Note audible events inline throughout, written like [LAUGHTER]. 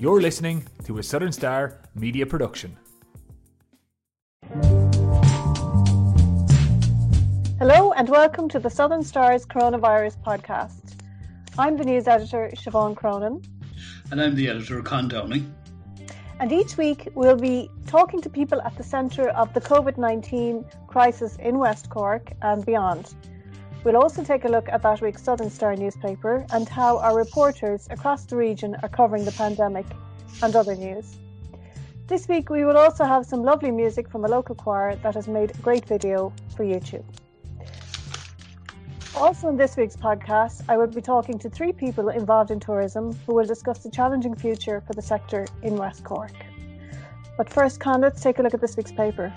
You're listening to a Southern Star media production. Hello and welcome to the Southern Stars Coronavirus Podcast. I'm the news editor Siobhan Cronin. And I'm the editor Con Downing. And each week we'll be talking to people at the centre of the COVID 19 crisis in West Cork and beyond. We'll also take a look at that week's Southern Star newspaper and how our reporters across the region are covering the pandemic and other news. This week we will also have some lovely music from a local choir that has made a great video for YouTube. Also, in this week's podcast, I will be talking to three people involved in tourism who will discuss the challenging future for the sector in West Cork. But first, Con, let's take a look at this week's paper.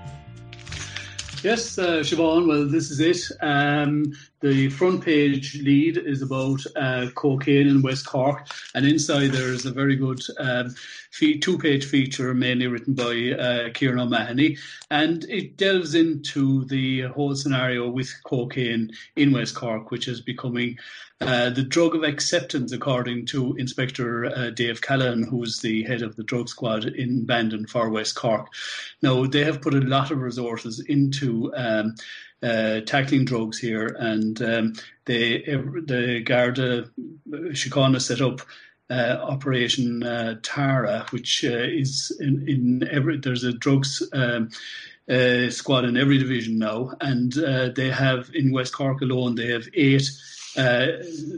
Yes, uh, Siobhan, well, this is it. Um, the front page lead is about uh, cocaine in West Cork, and inside there is a very good um, two page feature, mainly written by uh, Kieran O'Mahony, and it delves into the whole scenario with cocaine in West Cork, which is becoming uh, the drug of acceptance, according to Inspector uh, Dave Callan, who's the head of the drug squad in Bandon for West Cork. Now, they have put a lot of resources into um, uh, tackling drugs here, and um, the Garda Síochána set up uh, Operation uh, Tara, which uh, is in, in every there's a drugs um, uh, squad in every division now, and uh, they have in West Cork alone they have eight uh,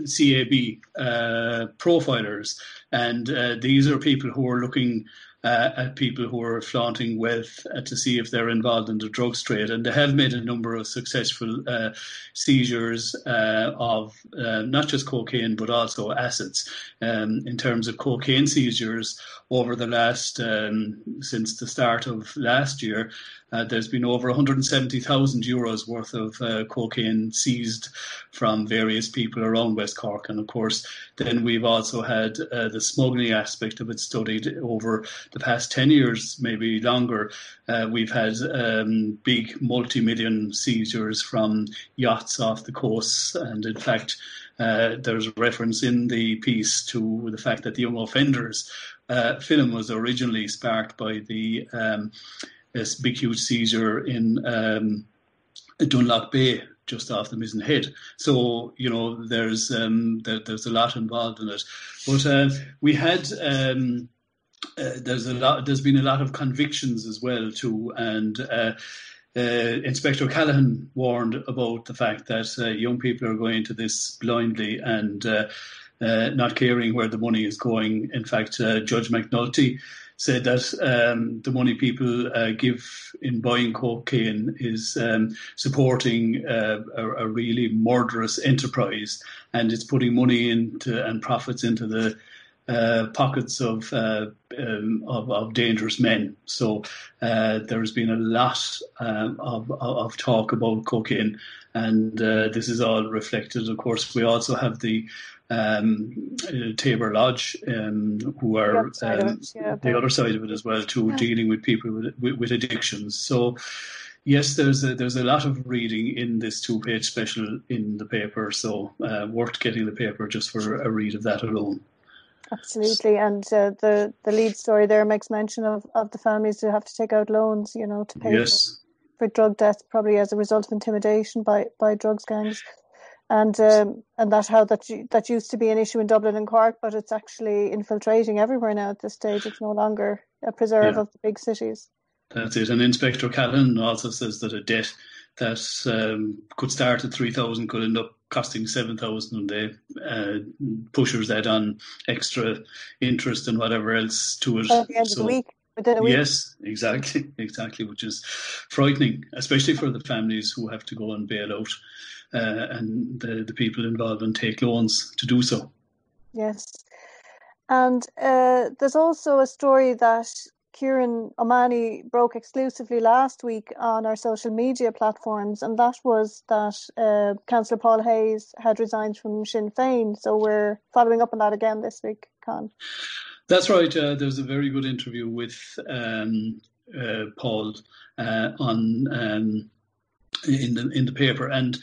CAB uh, profilers, and uh, these are people who are looking uh, at people who are flaunting wealth uh, to see if they're involved in the drugs trade. And they have made a number of successful uh, seizures uh, of uh, not just cocaine, but also assets. Um, in terms of cocaine seizures over the last, um, since the start of last year, uh, there's been over 170,000 euros worth of cocaine seized from various people around West Cork. And of course, then we've also had the smuggling aspect of it studied over the past 10 years, maybe longer. Uh, we've had um, big multi million seizures from yachts off the coasts. And in fact, uh, there's a reference in the piece to the fact that the young offenders uh, film was originally sparked by the um, this big huge seizure in um, Dunlough Bay just off the Mizen Head. So you know there's um, there, there's a lot involved in it. But uh, we had um, uh, there's a lot there's been a lot of convictions as well too, and. Uh, uh, Inspector Callahan warned about the fact that uh, young people are going into this blindly and uh, not caring where the money is going. In fact, Judge McNulty said that um, the money people uh, give in buying cocaine is um, supporting uh, a, a, really murderous enterprise, and it's putting money into and profits into the uh, pockets of, uh, um, of, of dangerous men. So uh, there's been a lot um, of, of talk about cocaine, and uh, this is all reflected. Of course, we also have the um, uh, Tabor Lodge, um, who are the, um, yeah, the other side of it as well, too, yeah. dealing with people with, with, with, addictions. So, yes, there's a, there's a lot of reading in this two page special in the paper. So, uh, worth getting the paper just for a read of that alone. Absolutely, and uh, the the lead story there makes mention of, of the families who have to take out loans, you know, to pay yes. for, for drug deaths, probably as a result of intimidation by by drugs gangs and um, and that how that that used to be an issue in Dublin and Cork, but it's actually infiltrating everywhere now at this stage. It's no longer a preserve yeah. of the big cities. That's it. And Inspector Callahan also says that a debt that um, could start at three thousand could end up costing seven thousand, and they uh, pushers that on extra interest and whatever else to it. At the end so, of the week. Yes, exactly, [LAUGHS] exactly, which is frightening, especially for the families who have to go and bail out uh, and the, the people involved and take loans to do so. Yes. And uh, there's also a story that Kieran O'Mahony broke exclusively last week on our social media platforms, and that was that uh, Councillor Paul Hayes had resigned from Sinn Féin. So we're following up on that again this week, Con. That's right. Uh, there was a very good interview with um, uh, Paul uh, on um, in the in the paper, and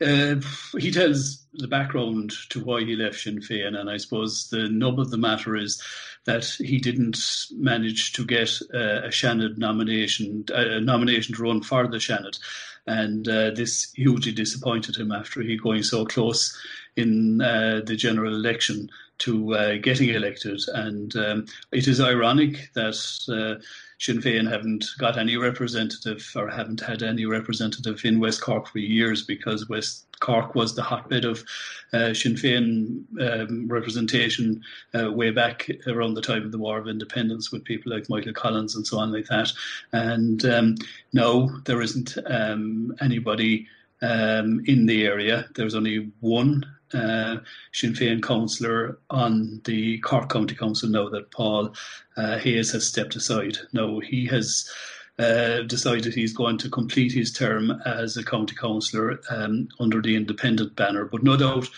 uh, he tells the background to why he left Sinn Féin, and I suppose the nub of the matter is that he didn't manage to get uh, a Seanad nomination, a nomination to run for the Seanad, and uh, this hugely disappointed him after he going so close in uh, the general election to uh, getting elected. And um, it is ironic that uh, Sinn Féin haven't got any representative or haven't had any representative in West Cork for years because West Cork was the hotbed of uh, Sinn Féin um, representation uh, way back around the time of the War of Independence with people like Michael Collins and so on like that. And um, now there isn't um, anybody um, in the area. There's only one uh, Sinn Féin councillor on the Cork County Council now that Paul uh, Hayes has stepped aside. Now he has uh, decided he's going to complete his term as a county councillor um, under the independent banner, but no doubt.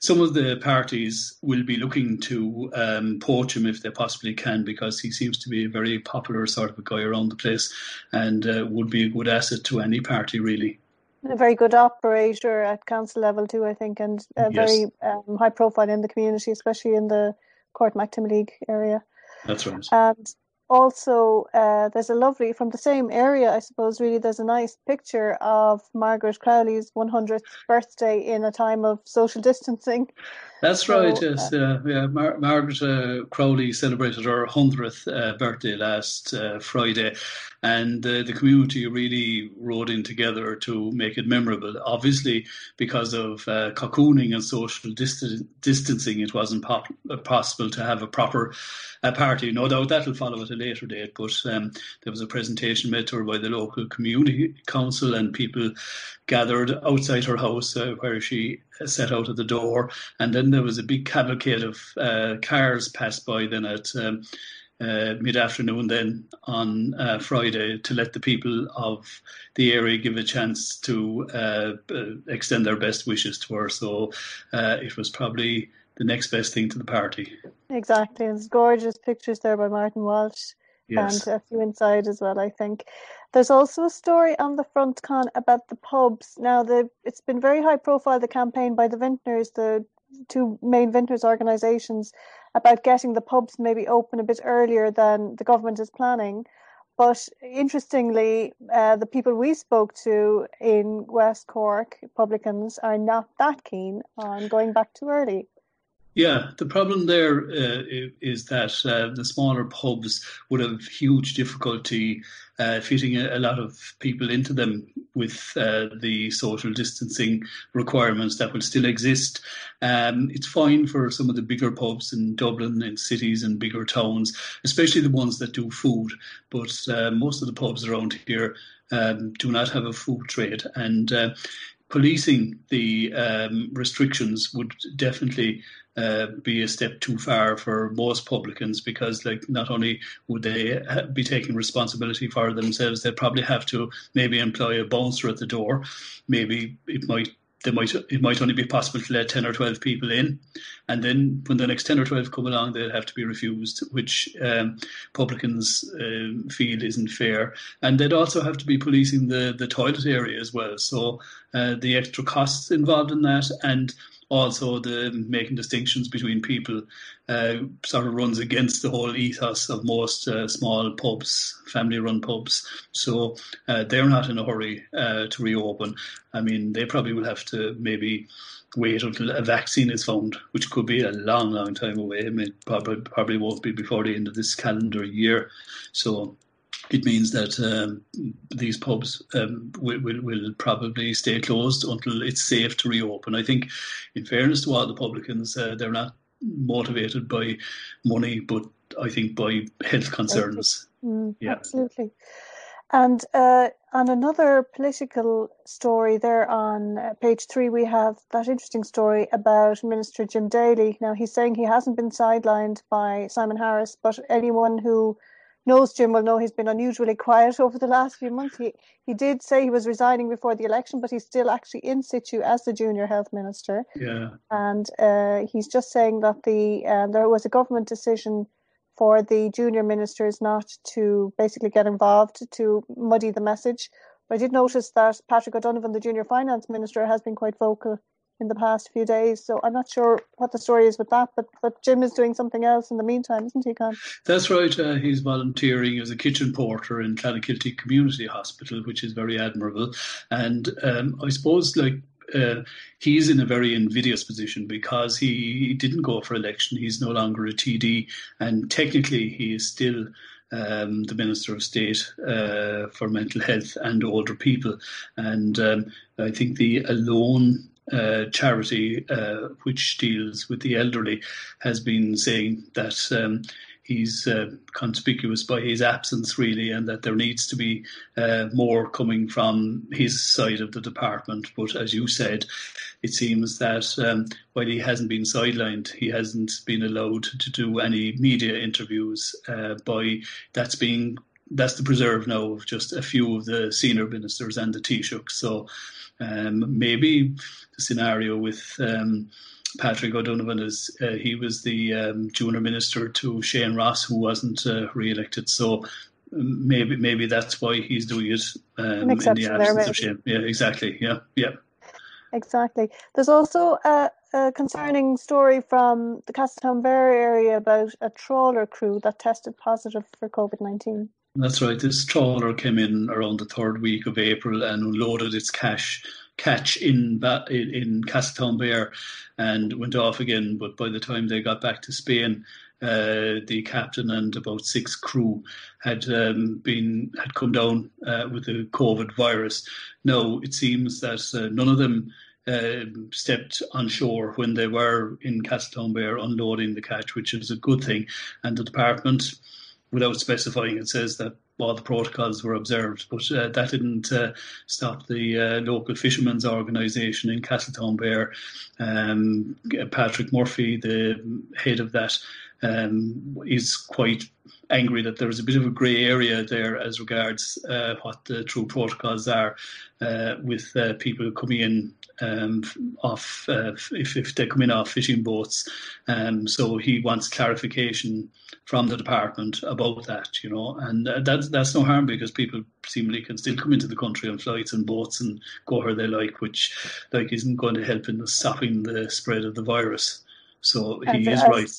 Some of the parties will be looking to um, poach him if they possibly can because he seems to be a very popular sort of a guy around the place and uh, would be a good asset to any party, really a very good operator at council level too, I think, and uh, yes. very um, high profile in the community, especially in the Court League area. That's right. And also, uh, there's a lovely from the same area, I suppose. Really, there's a nice picture of Margaret Crowley's 100th birthday in a time of social distancing. That's so, right. Yes, uh, yeah. Mar- Margaret uh, Crowley celebrated her hundredth uh, birthday last uh, Friday, and uh, the community really rode in together to make it memorable. Obviously, because of uh, cocooning and social dist- distancing, it wasn't pop- possible to have a proper party. No doubt that'll follow a later date. But um, there was a presentation made to her by the local community council, and people gathered outside her house where she set out at the door, and then there was a big cavalcade of uh, cars passed by then at um, uh, mid afternoon then on uh, Friday to let the people of the area give a chance to uh, uh, extend their best wishes to her. So uh, it was probably the next best thing to the party. Exactly. It's gorgeous pictures there by Martin Walsh. Yes. And a few inside as well, I think. There's also a story on the front con about the pubs. Now, the it's been very high profile, the campaign by the vintners, the two main vintners organisations, about getting the pubs maybe open a bit earlier than the government is planning. But interestingly, uh, the people we spoke to in West Cork, publicans, are not that keen on going back too early. Yeah, the problem there uh, is that uh, the smaller pubs would have huge difficulty uh, fitting a, a, lot of people into them with uh, the social distancing requirements that will still exist. Um, it's fine for some of the bigger pubs in Dublin, in cities and bigger towns, especially the ones that do food. But uh, most of the pubs around here um, do not have a food trade, and uh, policing the um, restrictions would definitely uh, be a step too far for most publicans because, like, not only would they be taking responsibility for themselves, they'd probably have to maybe employ a bouncer at the door. Maybe it might they might it might only be possible to let ten or twelve people in, and then when the next ten or twelve come along, they'll have to be refused, which um, publicans uh, feel isn't fair. And they'd also have to be policing the the toilet area as well. So uh, the extra costs involved in that, and also the making distinctions between people uh, sort of runs against the whole ethos of most uh, small pubs, family-run pubs. So uh, they're not in a hurry uh, to reopen. I mean, they probably will have to maybe wait until a vaccine is found, which could be a long, long time away. I mean, probably probably won't be before the end of this calendar year. So it means that um, these pubs um, will, will, will, probably stay closed until it's safe to reopen. I think, in fairness to all the publicans, uh, they're not motivated by money, but I think by health concerns. Mm, yeah. Absolutely. And uh, on another political story, there on uh, page three, we have that interesting story about Minister Jim Daly. Now, he's saying he hasn't been sidelined by Simon Harris, but anyone who knows Jim will know he's been unusually quiet over the last few months. He he did say he was resigning before the election, but he's still actually in situ as the junior health minister. Yeah, and uh, he's just saying that the uh, there was a government decision for the junior ministers not to basically get involved to muddy the message. But I did notice that Patrick O'Donovan, the junior finance minister, has been quite vocal in the past few days. So I'm not sure what the story is with that, but but Jim is doing something else in the meantime, isn't he, Con? That's right. Uh, he's volunteering as a kitchen porter in Clonakilty Community Hospital, which is very admirable. And um, I suppose, like uh, he's in a very invidious position because he, he, didn't go for election. He's no longer a TD, and technically he is still um, the Minister of State uh, for Mental Health and Older People. And um, I think the Alone uh, charity, uh, which deals with the elderly, has been saying that um, he's uh, conspicuous by his absence, really, and that there needs to be uh, more coming from his side of the department. But as you said, it seems that um, while he hasn't been sidelined, he hasn't been allowed to do any media interviews. Uh, by that's being that's the preserve now of just a few of the senior ministers and the Taoiseach. So um, maybe the scenario with um, Patrick O'Donovan is uh, he was the um, junior minister to Shane Ross, who wasn't uh, re-elected. So maybe maybe that's why he's doing it um, in the absence of Shane. Yeah, exactly. Yeah, yeah. Exactly. There's also a, a concerning story from the Castletownbere area about a trawler crew that tested positive for COVID nineteen. That's right. This trawler came in around the third week of April and unloaded its cash catch in in, in Castletownbere and went off again. But by the time they got back to Spain, uh, the captain and about six crew had um, been had come down uh, with the COVID virus. Now it seems that uh, none of them. Uh, stepped on shore when they were in Castletownbere unloading the catch, which is a good thing. And the department, without specifying, it says that all the protocols were observed, but uh, that didn't uh, stop the uh, local fishermen's organisation in Castletownbere. Um, Patrick Murphy, the head of that, um, is quite angry that there's a bit of a grey area there as regards uh, what the true protocols are uh, with uh, people coming in um, off uh, if, if they come in off fishing boats. Um, so he wants clarification from the department about that, you know, and uh, that's that's no harm because people seemingly can still come into the country on flights and boats and go where they like, which like isn't going to help in stopping the spread of the virus. So he and is right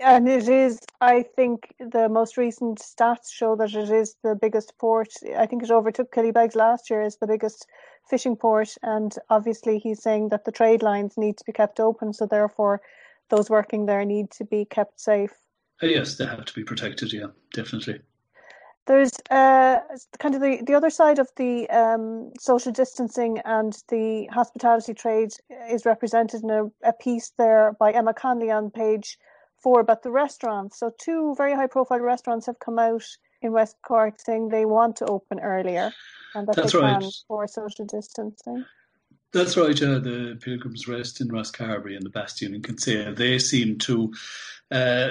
and it is, I think, the most recent stats show that it is the biggest port. I think it overtook Killybegs last year as the biggest fishing port. And obviously, he's saying that the trade lines need to be kept open. So, therefore, those working there need to be kept safe. Uh, yes, they have to be protected. Yeah, definitely. There's uh, kind of the, the other side of the um, social distancing and the hospitality trade is represented in a, a piece there by Emma Conley on page for but the restaurants. So two very high profile restaurants have come out in West Cork saying they want to open earlier and that That's they right. can for social distancing. That's right. Uh, the Pilgrim's Rest in Rosscarbery and the Bastion in Kinsale, they seem to, uh,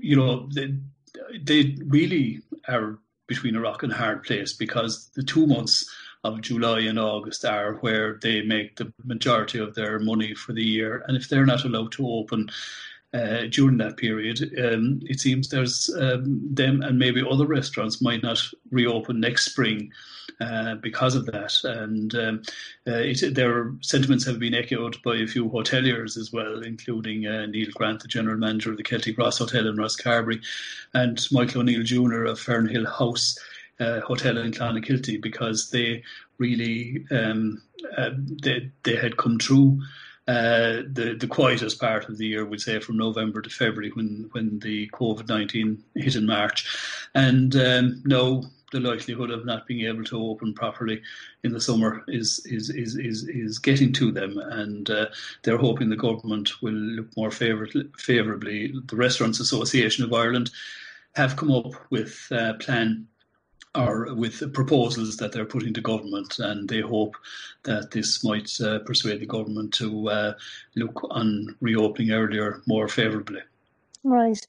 you know, they, they really are between a rock and a hard place because the two months of July and August are where they make the majority of their money for the year. And if they're not allowed to open, uh, during that period. Um, it seems there's um, them and maybe other restaurants might not reopen next spring uh, because of that. And um, uh, it, their sentiments have been echoed by a few hoteliers as well, including uh, Neil Grant, the general manager of the Celtic Ross Hotel in Rosscarbery, and Michael O'Neill Jr. of Fernhill House. Uh, hotel in Clonakilty because they really um, uh, they they had come through uh, the the quietest part of the year, we'd say from November to February, when when the COVID nineteen hit in March, and um, no, the likelihood of not being able to open properly in the summer is is is is, is getting to them, and uh, they're hoping the government will look more favourably. The Restaurants Association of Ireland have come up with a plan or with the proposals that they're putting to government, and they hope that this might uh, persuade the government to uh, look on reopening earlier more favourably. Right.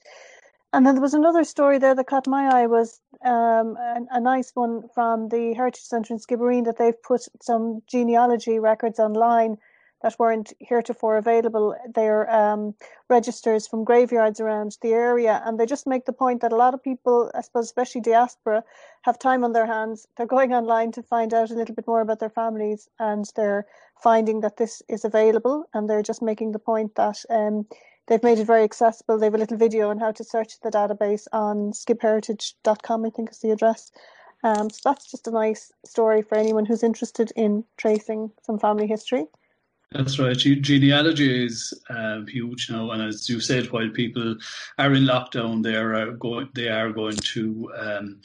And then there was another story there that caught my eye was um, a, a, nice one from the Heritage Centre in Skibbereen that they've put some genealogy records online that weren't heretofore available. They're um, registers from graveyards around the area, and they just make the point that a lot of people, I suppose, especially diaspora, have time on their hands. They're going online to find out a little bit more about their families, and they're finding that this is available, and they're just making the point that. Um, they've made it very accessible. They have a little video on how to search the database on skibbheritage.com, I think is the address. Um, so that's just a nice story for anyone who's interested in tracing some family history. That's right. Genealogy is um, huge now, and as you said, while people are in lockdown, they are going. They are going to um,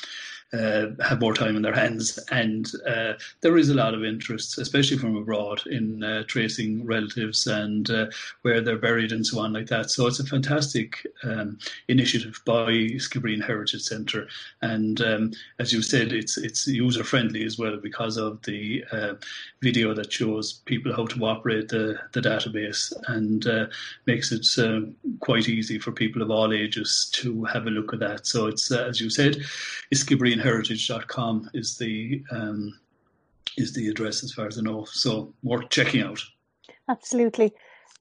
uh, have more time in their hands. And uh, there is a lot of interest, especially from abroad, in uh, tracing relatives and uh, where they're buried and so on like that. So it's a fantastic um, initiative by Skibbereen Heritage Centre. And um, as you said, it's it's user friendly as well because of the uh, video that shows people how to operate the, the database and uh, makes it quite easy for people of all ages to have a look at that. So it's, as you said, it's Skibbereen heritage.com is the um, is the address as far as I know. So worth checking out. Absolutely.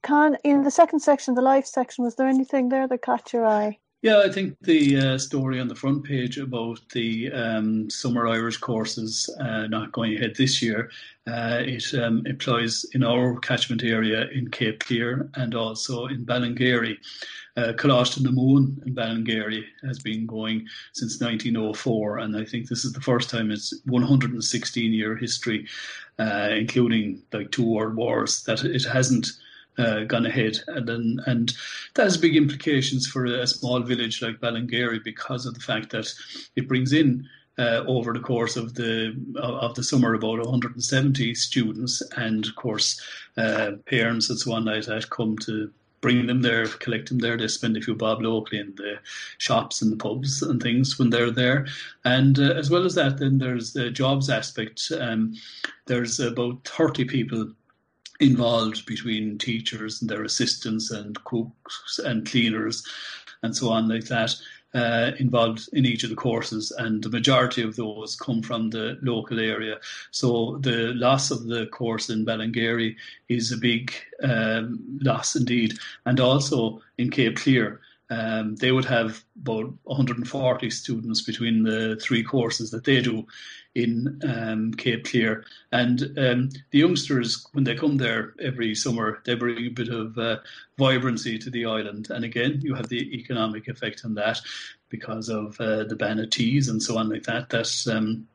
Con, in the second section, the life section, was there anything there that caught your eye? Yeah, I think the uh, story on the front page about the um, summer Irish courses uh, not going ahead this year, uh, it um, applies in our catchment area in Cape Clear and also in Ballingeary. Uh, Coláiste na Mumhan in Ballingeary has been going since 1904, and I think this is the first time it's 116 year history, uh, including like two world wars, that it hasn't uh, gone ahead, and then, and that has big implications for a small village like Ballingeary because of the fact that it brings in. Uh, over the course of the of the summer, about 170 students, and of course, uh, parents and so on like that come to bring them there, collect them there. They spend a few bob locally in the shops and the pubs and things when they're there. And uh, as well as that, then there's the jobs aspect. Um, there's about 30 people involved between teachers and their assistants and cooks and cleaners and so on like that. Uh, involved in each of the courses, and the majority of those come from the local area. So the loss of the course in Ballingeary is a big um, loss indeed, and also in Cape Clear. Um, they would have about 140 students between the three courses that they do in um, Cape Clear. And um, the youngsters, when they come there every summer, they bring a bit of uh, vibrancy to the island. And again, you have the economic effect on that because of uh, the ban of teas and so on like that. That um,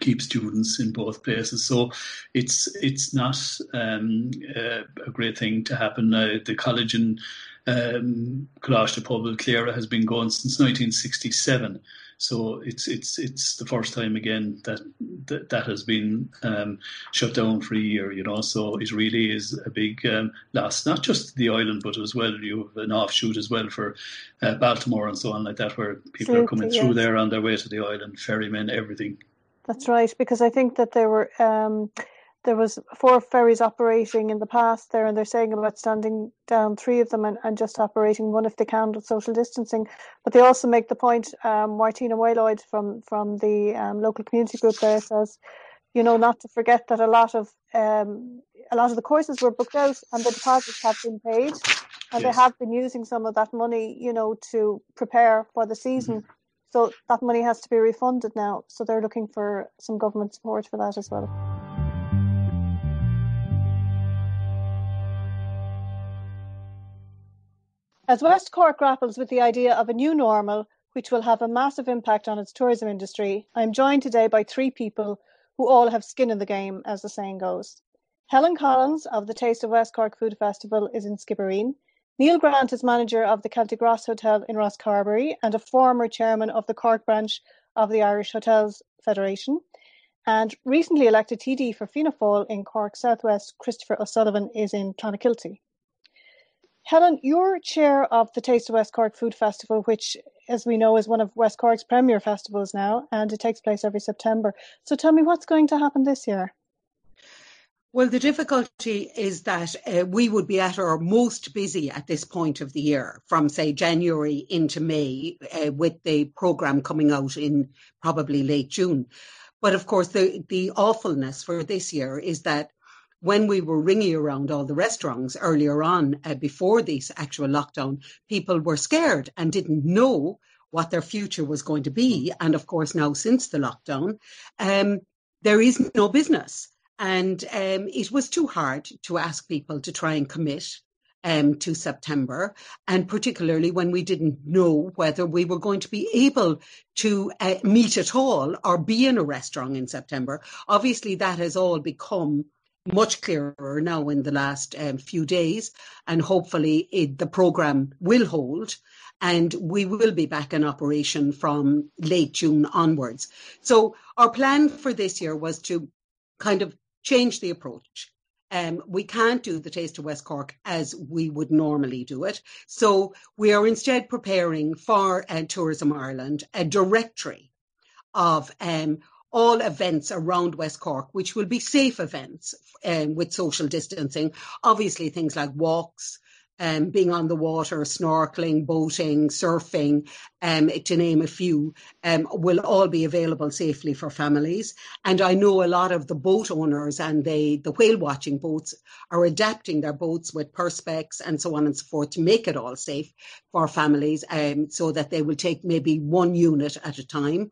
keep students in both places. So it's it's not um, uh, a great thing to happen. Uh, the college in um, de Pobal Clara has been going since 1967. So it's it's it's the first time again that that, that has been um, shut down for a year. You know, so it really is a big um, loss, not just the island, but as well you have an offshoot as well for uh, Baltimore and so on like that, where people are coming through there on their way to the island, ferrymen, everything. That's right, because I think that there were. Um, there was four ferries operating in the past there, and they're saying about standing down three of them and, and just operating one if they can with social distancing. But they also make the point, um, Martina Wayloyd from from the um, local community group there says, you know, not to forget that a lot of um, a lot of the courses were booked out and the deposits have been paid, and yes. they have been using some of that money, you know, to prepare for the season. Mm-hmm. So that money has to be refunded now. So they're looking for some government support for that as well. As West Cork grapples with the idea of a new normal, which will have a massive impact on its tourism industry, I am joined today by three people who all have skin in the game, as the saying goes. Helen Collins of the Taste of West Cork Food Festival is in Skibbereen. Neil Grant is manager of the Celtic Ross Hotel in Rosscarbery and a former chairman of the Cork branch of the Irish Hotels Federation. And recently elected TD for Fianna Fáil in Cork Southwest, Christopher O'Sullivan is in Clonakilty. Helen, you're chair of the Taste of West Cork Food Festival, which, as we know, is one of West Cork's premier festivals now, and it takes place every September. So tell me what's going to happen this year? Well, the difficulty is that uh, we would be at our most busy at this point of the year, from say January into May, uh, with the programme coming out in probably late June. But of course, the, the awfulness for this year is that when we were ringing around all the restaurants earlier on, uh, before this actual lockdown, people were scared and didn't know what their future was going to be. And of course, now since the lockdown, um, there is no business. And um, it was too hard to ask people to try and commit um, to September, and particularly when we didn't know whether we were going to be able to uh, meet at all or be in a restaurant in September. Obviously, that has all become much clearer now in the last um, few days, and hopefully it, the programme will hold. And we will be back in operation from late June onwards. So, our plan for this year was to kind of change the approach um, we can't do the Taste of West Cork as we would normally do it. So we are instead preparing for uh, Tourism Ireland a directory of um, all events around West Cork, which will be safe events um, with social distancing. Obviously, things like walks, um, being on the water, snorkeling, boating, surfing, um, to name a few, um, will all be available safely for families. And I know a lot of the boat owners and they, the whale watching boats are adapting their boats with perspex and so on and so forth to make it all safe for families um, so that they will take maybe one unit at a time.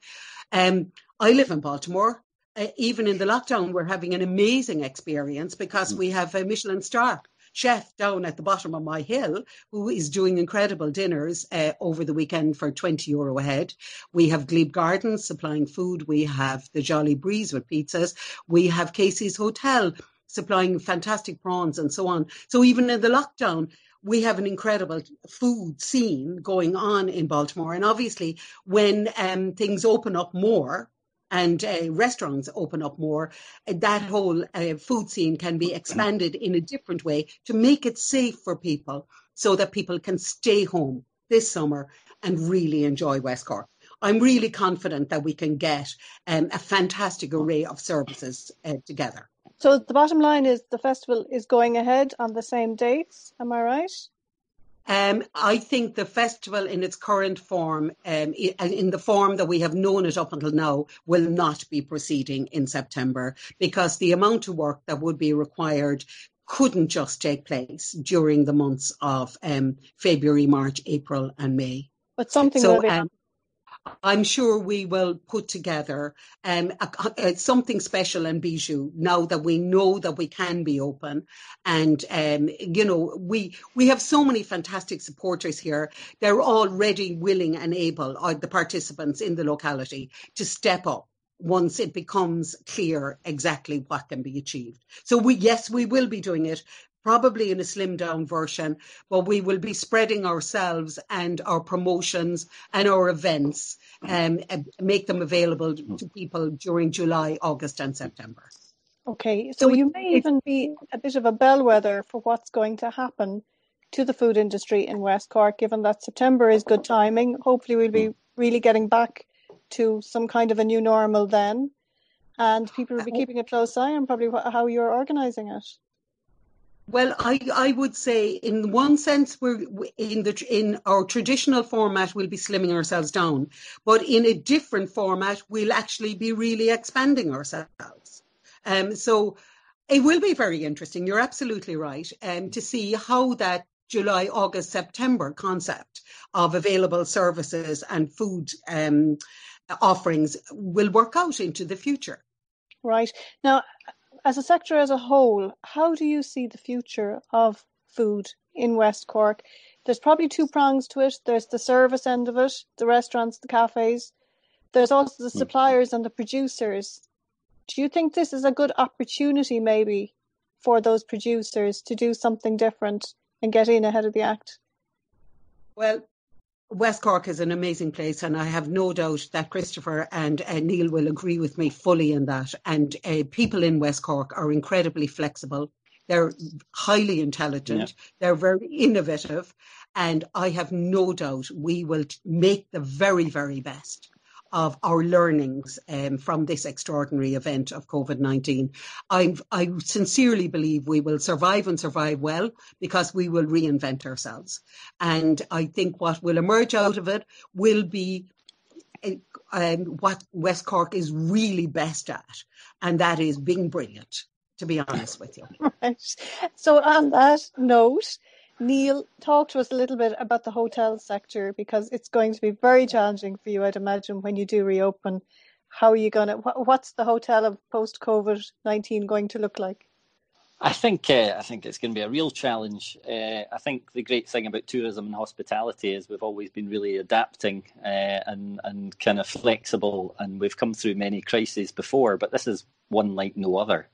Um, I live in Baltimore. Uh, even in the lockdown, we're having an amazing experience because we have a Michelin star chef down at the bottom of my hill who is doing incredible dinners uh, over the weekend for 20 euro a head. We have Glebe Gardens supplying food. We have the Jolie Brise with pizzas. We have Casey's Hotel supplying fantastic prawns and so on. So even in the lockdown, we have an incredible food scene going on in Baltimore. And obviously, when um, things open up more, and uh, restaurants open up more, uh, that whole uh, food scene can be expanded in a different way to make it safe for people so that people can stay home this summer and really enjoy West Cork. I'm really confident that we can get um, a fantastic array of services uh, together. So the bottom line is the festival is going ahead on the same dates. Am I right? Um, I think the festival in its current form, um, in the form that we have known it up until now, will not be proceeding in September because the amount of work that would be required couldn't just take place during the months of um, February, March, April, and May. But something so, will be um, I'm sure we will put together um, a, a, something special in Bijou now that we know that we can be open. And, um, you know, we, we have so many fantastic supporters here. They're already willing and able, uh, the participants in the locality, to step up once it becomes clear exactly what can be achieved. So we, yes, we will be doing it, probably in a slimmed down version, but we will be spreading ourselves and our promotions and our events um, and make them available to people during July, August, and September. Okay, so, so you may even be a bit of a bellwether for what's going to happen to the food industry in West Cork, given that September is good timing. Hopefully, we'll be really getting back to some kind of a new normal then. And people will be keeping a close eye on probably how you're organising it. Well, I, I would say in one sense we're in the in our traditional format we'll be slimming ourselves down, but in a different format we'll actually be really expanding ourselves. Um, so it will be very interesting. You're absolutely right. Um, to see how that July, August, September concept of available services and food um, offerings will work out into the future. Right now, as a sector as a whole, how do you see the future of food in West Cork? There's probably two prongs to it. There's the service end of it, the restaurants, the cafes. There's also the hmm. suppliers and the producers. Do you think this is a good opportunity, maybe, for those producers to do something different and get in ahead of the act? Well, West Cork is an amazing place, and I have no doubt that Christopher and uh, Neil will agree with me fully in that. And uh, people in West Cork are incredibly flexible. They're highly intelligent. Yeah. They're very innovative. And I have no doubt we will make the very, very best of our learnings um, from this extraordinary event of COVID 19. I sincerely believe we will survive and survive well because we will reinvent ourselves. And I think what will emerge out of it will be um, what West Cork is really best at, and that is being brilliant. to be honest with you. [LAUGHS] Right. So, on that note, Neil, talk to us a little bit about the hotel sector because it's going to be very challenging for you, I'd imagine, when you do reopen. How are you going to, what's the hotel of post COVID 19 going to look like? I think uh, I think it's going to be a real challenge. Uh, I think the great thing about tourism and hospitality is we've always been really adapting uh, and and kind of flexible, and we've come through many crises before, but this is one like no other.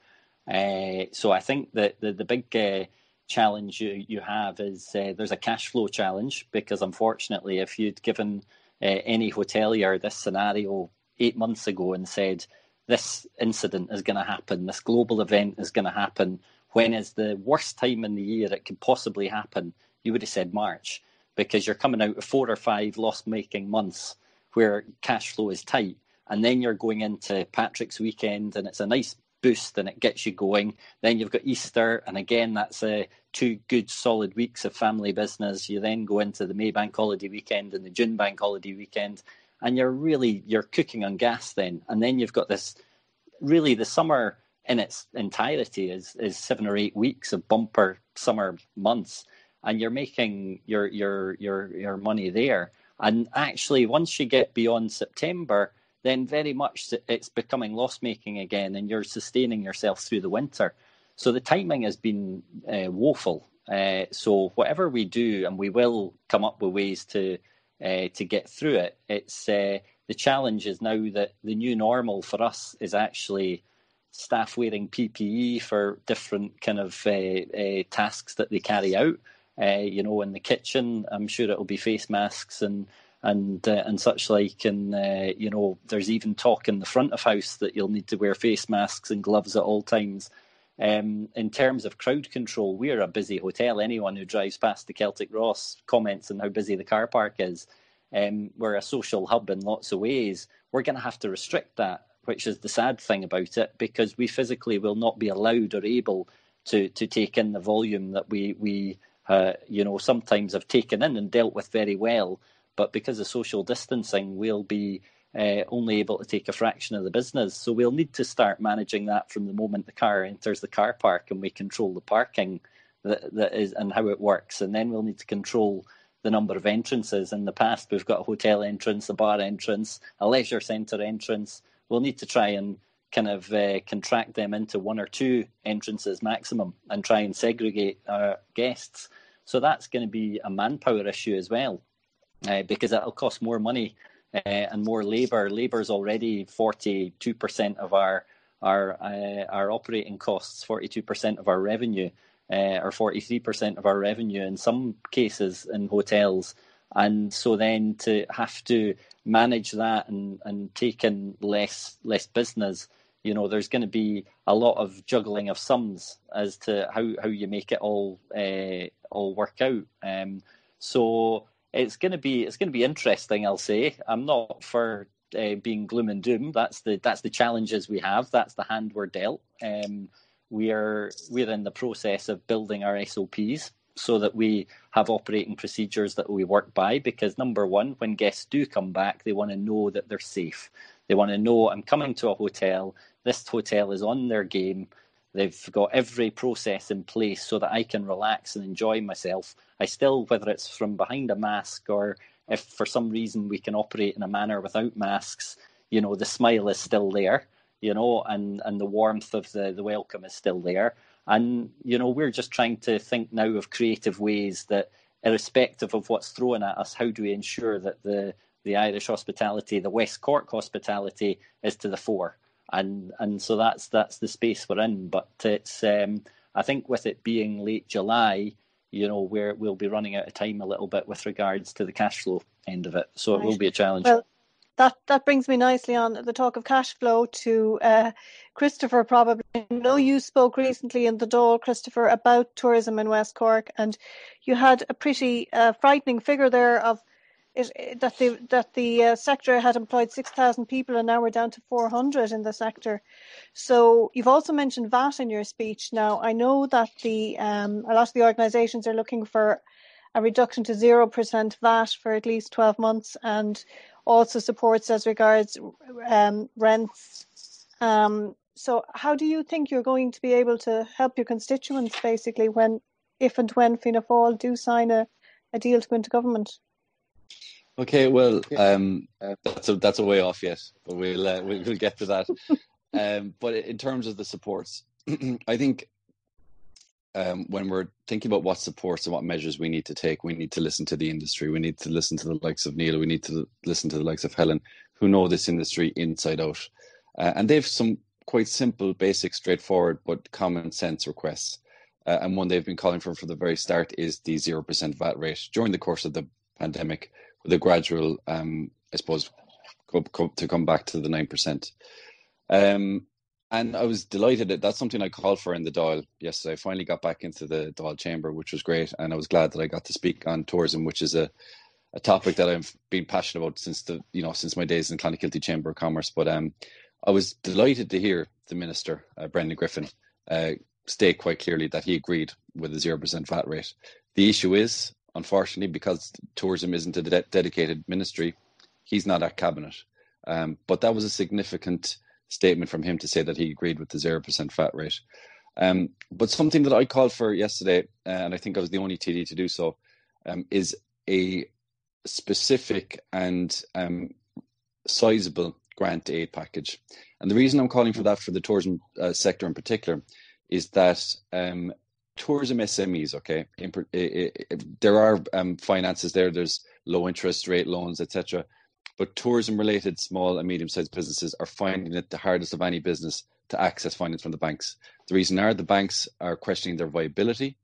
Uh, so I think that the the big uh, challenge you you have is uh, there's a cash flow challenge because unfortunately, if you'd given any hotelier this scenario eight months ago and said this incident is going to happen, this global event is going to happen, when is the worst time in the year it could possibly happen, you would have said March, because you're coming out of four or five loss making months where cash flow is tight. And then you're going into Patrick's weekend and it's a nice boost and it gets you going. Then you've got Easter, and again, that's uh, two good solid weeks of family business. You then go into the May Bank holiday weekend and the June Bank holiday weekend, and you're really you're cooking on gas then. And then you've got this really the summer in its entirety is is seven or eight weeks of bumper summer months and you're making your your your your money there. And actually once you get beyond september then very much it's becoming loss making again and you're sustaining yourself through the winter so the timing has been uh, woeful uh, so whatever we do and we will come up with ways to uh, to get through it. It's uh, the challenge is now that the new normal for us is actually staff wearing PPE for different kind of uh, tasks that they carry out. you know, in the kitchen, I'm sure it'll be face masks and and uh, and such like. And uh, you know, there's even talk in the front of house that you'll need to wear face masks and gloves at all times. Um, in terms of crowd control, we're a busy hotel. Anyone who drives past the Celtic Ross comments on how busy the car park is. Um, we're a social hub in lots of ways. We're going to have to restrict that, which is the sad thing about it, because we physically will not be allowed or able to to take in the volume that we we uh, you know sometimes have taken in and dealt with very well. But because of social distancing, we'll be uh, only able to take a fraction of the business. So we'll need to start managing that from the moment the car enters the car park and we control the parking that, that is and how it works. And then we'll need to control the number of entrances. In the past, we've got a hotel entrance, a bar entrance, a leisure centre entrance. We'll need to try and kind of uh, contract them into one or two entrances maximum and try and segregate our guests. So that's going to be a manpower issue as well, uh, because it'll cost more money and more labour. Labour is already 42% of our our uh, our operating costs, 42% of our revenue, uh, or 43% of our revenue in some cases in hotels. And so then to have to manage that and, and take in less less business, you know, there's going to be a lot of juggling of sums as to how, how you make it all uh, all work out. Um, so it's going to be it's going to be interesting. I'll say I'm not for uh, being gloom and doom. That's the that's the challenges we have. That's the hand we're dealt. Um, we are we're in the process of building our SOPs so that we have operating procedures that we work by. Because number one, when guests do come back, they want to know that they're safe. They want to know I'm coming to a hotel. This hotel is on their game. They've got every process in place so that I can relax and enjoy myself. I still, whether it's from behind a mask or if for some reason we can operate in a manner without masks, you know, the smile is still there, you know, and, and the warmth of the, the welcome is still there. And, you know, we're just trying to think now of creative ways that, irrespective of what's thrown at us, how do we ensure that the, the Irish hospitality, the West Cork hospitality is to the fore? And and so that's that's the space we're in. But it's um, I think with it being late July, you know, where we'll be running out of time a little bit with regards to the cash flow end of it. So right. it will be a challenge. Well, that that brings me nicely on the talk of cash flow to uh, Christopher. Probably, I know you spoke recently in the Dáil, Christopher, about tourism in West Cork, and you had a pretty uh, frightening figure there of it, that the that the uh, sector had employed six thousand people and now we're down to four hundred in the sector. So you've also mentioned VAT in your speech. Now I know that the um, a lot of the organisations are looking for a reduction to zero percent VAT for at least twelve months, and also supports as regards um, rents. Um, so, how do you think you're going to be able to help your constituents basically when, if and when Fianna Fáil do sign a, a deal to go into government? Okay, well, um, that's a that's a way off yet, but we'll uh, we'll, we'll get to that. [LAUGHS] um, but in terms of the supports, [CLEARS THROAT] I think um, when we're thinking about what supports and what measures we need to take, we need to listen to the industry. We need to listen to the likes of Neil. We need to listen to the likes of Helen, who know this industry inside out. Uh, and they've some quite simple, basic, straightforward, but common sense requests. Uh, and one they've been calling for from the very start is the 0% VAT rate during the course of the pandemic, a gradual, um, I suppose, to come back to the 9%. Um, and I was delighted that that's something I called for in the Dáil yesterday. I finally got back into the Dáil chamber, which was great, and I was glad that I got to speak on tourism, which is a, a topic that I've been passionate about since the you know since my days in Clonakilty Chamber of Commerce. But um, I was delighted to hear the minister uh, Brendan Griffin uh, state quite clearly that he agreed with the zero percent VAT rate. The issue is, unfortunately, because tourism isn't a de- dedicated ministry, he's not at cabinet. Um, but that was a significant statement from him to say that he agreed with the 0% VAT rate. Um, but something that I called for yesterday, uh, and I think I was the only TD to do so, um, is a specific and um, sizable grant aid package. And the reason I'm calling for that for the tourism uh, sector in particular is that um, tourism SMEs, okay, in, it, it, there are um, finances there. There's low interest rate loans, etc. But tourism related small and medium sized businesses are finding it the hardest of any business to access finance from the banks. The reason are the banks are questioning their viability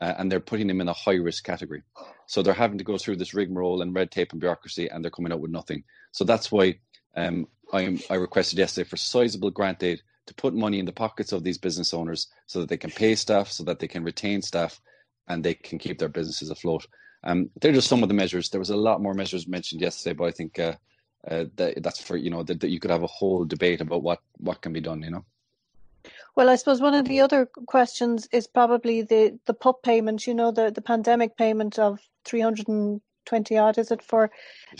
uh, and they're putting them in a high risk category. So they're having to go through this rigmarole and red tape and bureaucracy and they're coming out with nothing. So that's why um, I requested yesterday for sizable grant aid to put money in the pockets of these business owners so that they can pay staff, so that they can retain staff, and they can keep their businesses afloat. Um, they're just some of the measures. There was a lot more measures mentioned yesterday, but I think uh, uh, that, that's for you know that, that you could have a whole debate about what what can be done. You know. Well, I suppose one of the other questions is probably the the PUP payment. You know, the the pandemic payment of three hundred and twenty odd. Is it for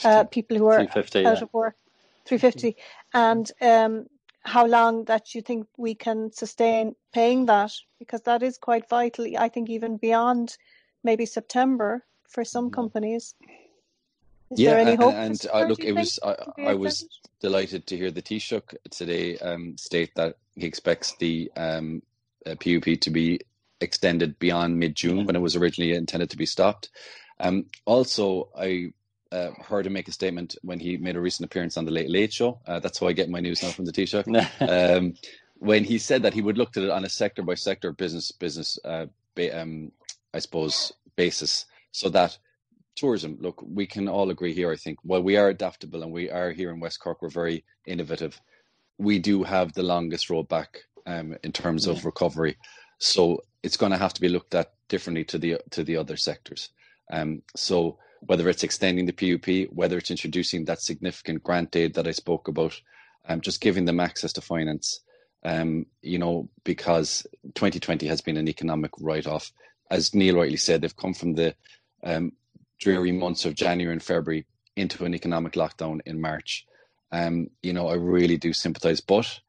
uh, people who are out yeah. of work? Three fifty, and um, how long that you think we can sustain paying that because that is quite vital. I think even beyond maybe September for some mm-hmm. companies. Is yeah, and, and uh, look, it was I, I was delighted to hear the Taoiseach today um, state that he expects the um, uh, PUP to be extended beyond mid June when it was originally intended to be stopped. Um, also, I uh, heard him make a statement when he made a recent appearance on the Late Late Show. Uh, that's how I get my news now from the Taoiseach. [LAUGHS] um, when he said that he would look at it on a sector by sector business business, uh, ba- um, I suppose, basis, so that tourism. Look, we can all agree here. I think while we are adaptable and we are here in West Cork, we're very innovative. We do have the longest road back um, in terms yeah. of recovery, so it's going to have to be looked at differently to the to the other sectors. Um, so whether it's extending the PUP, whether it's introducing that significant grant aid that I spoke about, um, just giving them access to finance, um, you know, because 2020 has been an economic write-off. As Neil rightly said, they've come from the um, dreary months of January and February into an economic lockdown in March. Um, you know, I really do sympathise. But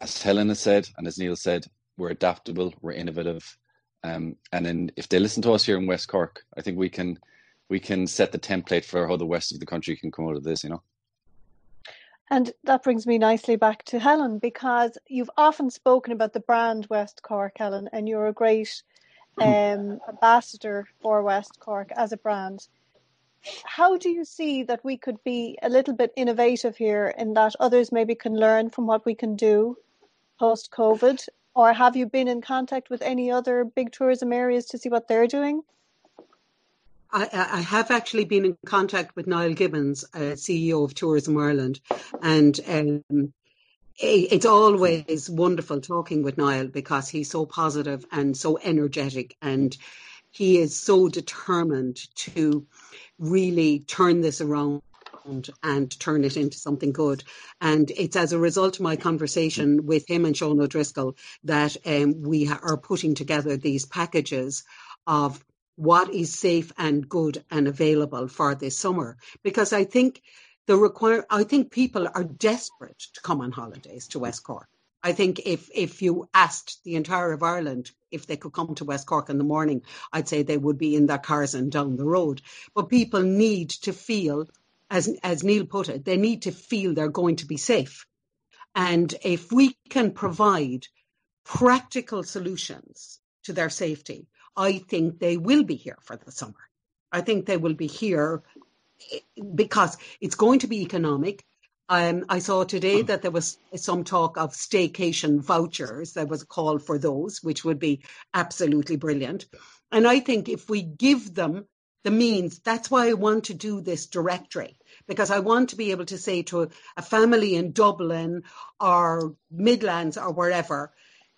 as Helen has said, and as Neil said, we're adaptable, we're innovative, um, and then if they listen to us here in West Cork, I think we can we can set the template for how the rest of the country can come out of this. You know. And that brings me nicely back to Helen because you've often spoken about the brand West Cork, Helen, and you're a great [CLEARS THROAT] um, ambassador for West Cork as a brand. How do you see that we could be a little bit innovative here in that others maybe can learn from what we can do post COVID? Or have you been in contact with any other big tourism areas to see what they're doing? I, I, have actually been in contact with Niall Gibbons, uh, CEO of Tourism Ireland, and um, it's always wonderful talking with Niall because he's so positive and so energetic and he is so determined to really turn this around and turn it into something good. And it's as a result of my conversation with him and Sean O'Driscoll that um, we are putting together these packages of what is safe and good and available for this summer. Because I think the require I think people are desperate to come on holidays to West Cork. I think if if you asked the entire of Ireland if they could come to West Cork in the morning, I'd say they would be in their cars and down the road. But people need to feel, as as Neil put it, they need to feel they're going to be safe. And if we can provide practical solutions to their safety, I think they will be here for the summer. I think they will be here eh, because it's going to be economic. Um, I saw today that there was some talk of staycation vouchers. There was a call for those, which would be absolutely brilliant. And I think if we give them the means, that's why I want to do this directory, because I want to be able to say to a family in Dublin or Midlands or wherever,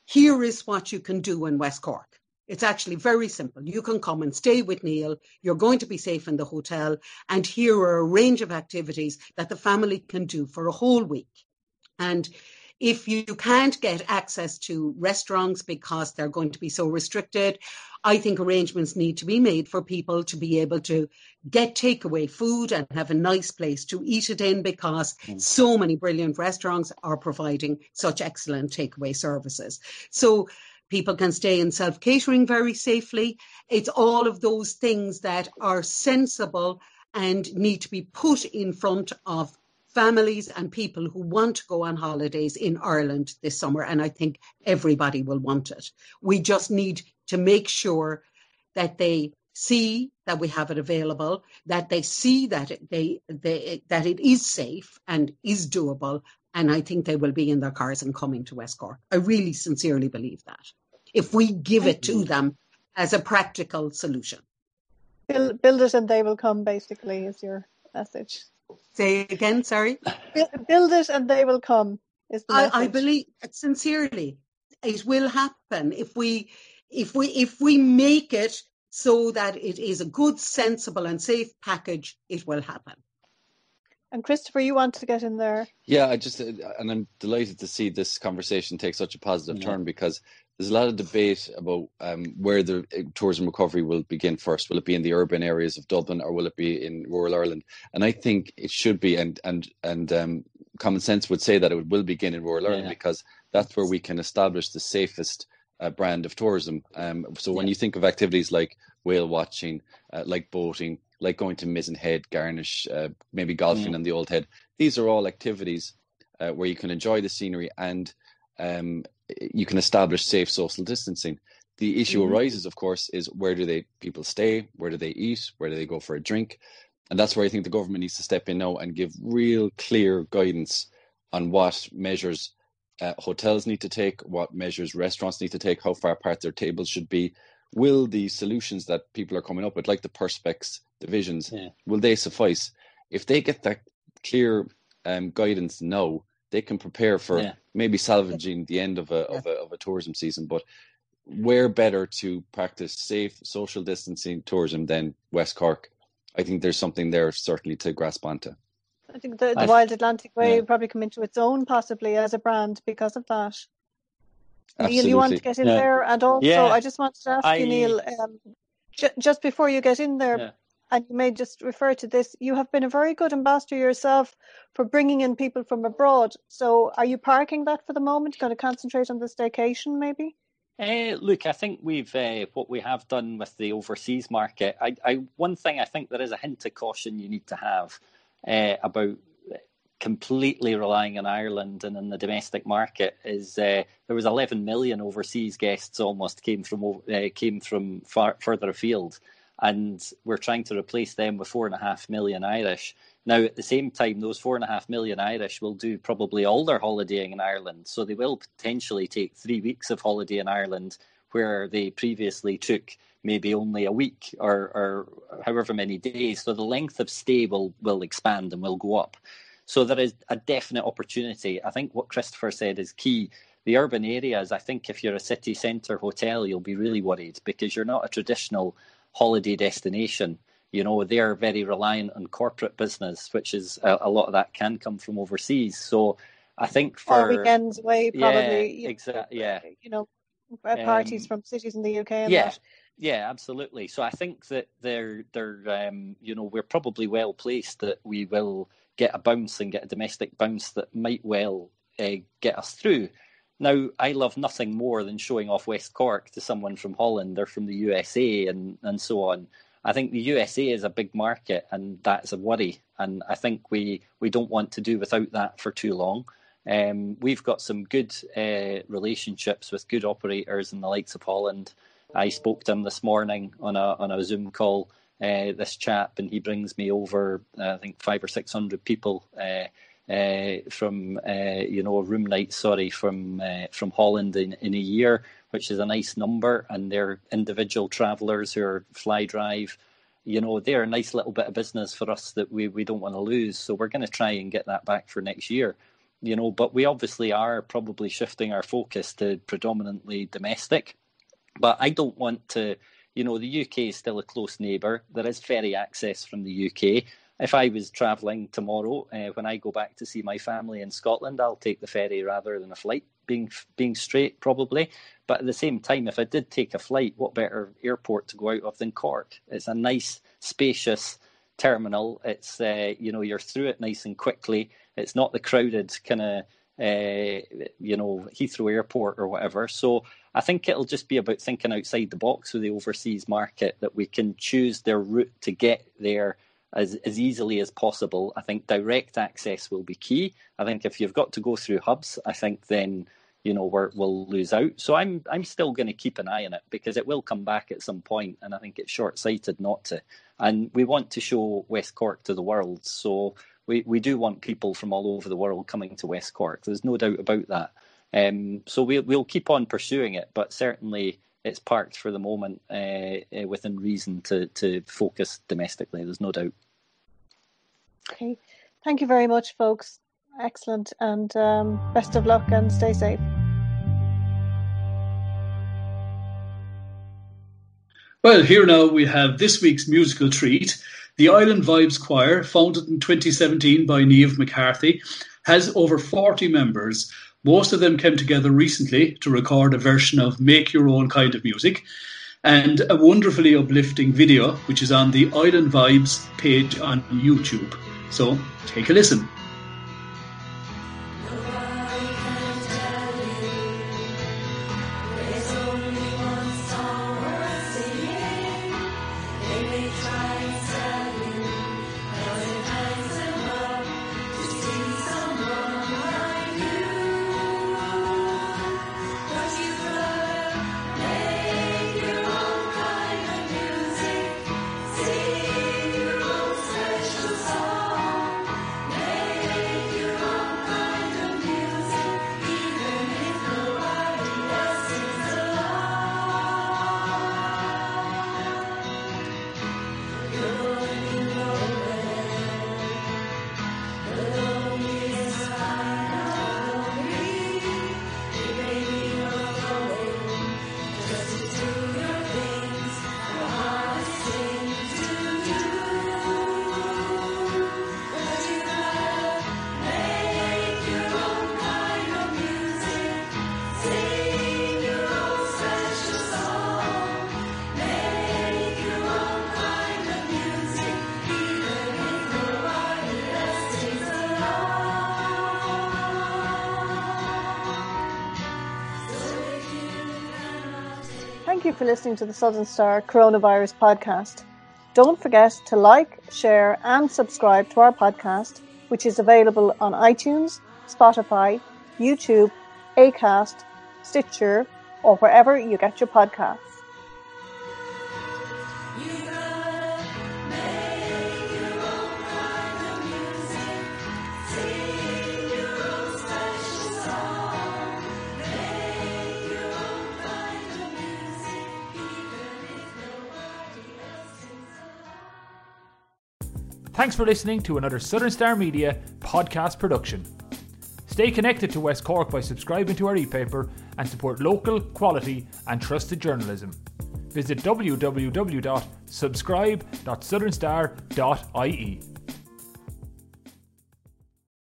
here is what you can do in West Cork. It's actually very simple. You can come and stay with Neil. You're going to be safe in the hotel. And here are a range of activities that the family can do for a whole week. And if you can't get access to restaurants because they're going to be so restricted, I think arrangements need to be made for people to be able to get takeaway food and have a nice place to eat it in because mm. so many brilliant restaurants are providing such excellent takeaway services. So People can stay in self catering very safely. It's all of those things that are sensible and need to be put in front of families and people who want to go on holidays in Ireland this summer. And I think everybody will want it. We just need to make sure that they see that we have it available, that they see that it, they, they, that it is safe and is doable. And I think they will be in their cars and coming to West Cork. I really sincerely believe that if we give it to them as a practical solution. Build, build it and they will come, basically, is your message. Say again, sorry? Build it and they will come, is the I, I believe, sincerely, it will happen if we if we if we make it so that it is a good sensible and safe package it will happen and Christopher, you want to get in there? Yeah, I just and I'm delighted to see this conversation take such a positive yeah. turn because there's a lot of debate about um, where the uh, tourism recovery will begin first. Will it be in the urban areas of Dublin or will it be in rural Ireland? And I think it should be, and and and um, common sense would say that it will begin in rural Ireland yeah. because that's where we can establish the safest uh, brand of tourism. Um, so when yeah. you think of activities like whale watching, uh, like boating, like going to Mizen Head, Garnish, uh, maybe golfing mm. on the Old Head, these are all activities uh, where you can enjoy the scenery and um, you can establish safe social distancing. The issue mm-hmm. arises, of course, is where do they people stay? Where do they eat? Where do they go for a drink? And that's where I think the government needs to step in now and give real clear guidance on what measures uh, hotels need to take, what measures restaurants need to take, how far apart their tables should be. Will the solutions that people are coming up with, like the perspex divisions, yeah. will they suffice? If they get that clear um, guidance now, they can prepare for yeah. maybe salvaging the end of a, yeah. of a of a tourism season. But where better to practice safe social distancing tourism than West Cork? I think there's something there certainly to grasp onto. I think the, the Wild Atlantic Way yeah. will probably come into its own possibly as a brand because of that. Absolutely. Neil, you want to get in yeah. there, and also yeah. I just wanted to ask I, you, Neil, um, j- just before you get in there, and you may just refer to this, you have been a very good ambassador yourself for bringing in people from abroad. So are you parking that for the moment? Going to concentrate on the staycation maybe? Uh, look, I think we've uh, what we have done with the overseas market. I, I, one thing I think there is a hint of caution you need to have uh, about completely relying on Ireland and in the domestic market is there was 11 million overseas guests almost came from came from far further afield and we're trying to replace them with four and a half million Irish. Now, at the same time, those four and a half million Irish will do probably all their holidaying in Ireland, so they will potentially take three weeks of holiday in Ireland where they previously took maybe only a week or, or however many days. So the length of stay will, will expand and will go up. So there is a definite opportunity. I think what Christopher said is key. The urban areas, I think if you're a city centre hotel, you'll be really worried because you're not a traditional holiday destination. You know, they're very reliant on corporate business, which is a, a lot of that can come from overseas. So I think for or weekends away, probably. Yeah, exactly. Yeah. You know, parties um, from cities in the UK. yeah. That. Yeah, absolutely. So I think that they're they're um, you know we're probably well placed that we will get a bounce and get a domestic bounce that might well uh, get us through. Now, I love nothing more than showing off West Cork to someone from Holland or from the USA and, and so on. I think the USA is a big market, and that's a worry. And I think we, we don't want to do without that for too long. Um, we've got some good uh, relationships with good operators in the likes of Holland. I spoke to him this morning on a on a Zoom call. Uh, this chap, and he brings me over, uh, I think five or six hundred people uh, from uh, you know room night, sorry, from from Holland in, in a year, which is a nice number, and they're individual travellers who are fly drive. You know, they're a nice little bit of business for us that we, we don't want to lose. So we're going to try and get that back for next year you know, but we obviously are probably shifting our focus to predominantly domestic. But I don't want to, you know, the UK is still a close neighbour. There is ferry access from the UK. If I was travelling tomorrow, uh, when I go back to see my family in Scotland, I'll take the ferry rather than a flight. Being being straight, probably. But at the same time, if I did take a flight, what better airport to go out of than Cork? It's a nice, spacious terminal. It's uh, you know you're through it nice and quickly. It's not the crowded kind of uh, you know Heathrow Airport or whatever. So I think it'll just be about thinking outside the box with the overseas market that we can choose their route to get there as, as easily as possible. I think direct access will be key. I think if you've got to go through hubs, I think then you know we will lose out. So I'm I'm still going to keep an eye on it because it will come back at some point, and I think it's short sighted not to. And we want to show West Cork to the world, so we we do want people from all over the world coming to West Cork. There's no doubt about that. Um, so we'll we'll keep on pursuing it, but certainly it's parked for the moment uh, uh, within reason to to focus domestically. There's no doubt. Okay, thank you very much, folks. Excellent, and um, best of luck and stay safe. Well, here now we have this week's musical treat. The Ilen Vibes Choir, founded in 2017 by Niamh McCarthy, has over 40 members. Most of them came together recently to record a version of Make Your Own Kind of Music and a wonderfully uplifting video, which is on the Ilen Vibes page on YouTube. So take a listen. You for listening to the Southern Star Coronavirus Podcast. Don't forget to like, share, and subscribe to our podcast, which is available on iTunes, Spotify, YouTube, Acast, Stitcher, or wherever you get your podcasts. Thanks for listening to another Southern Star Media podcast production. Stay connected to West Cork by subscribing to our e-paper and support local, quality and trusted journalism. Visit www.subscribe.southernstar.ie.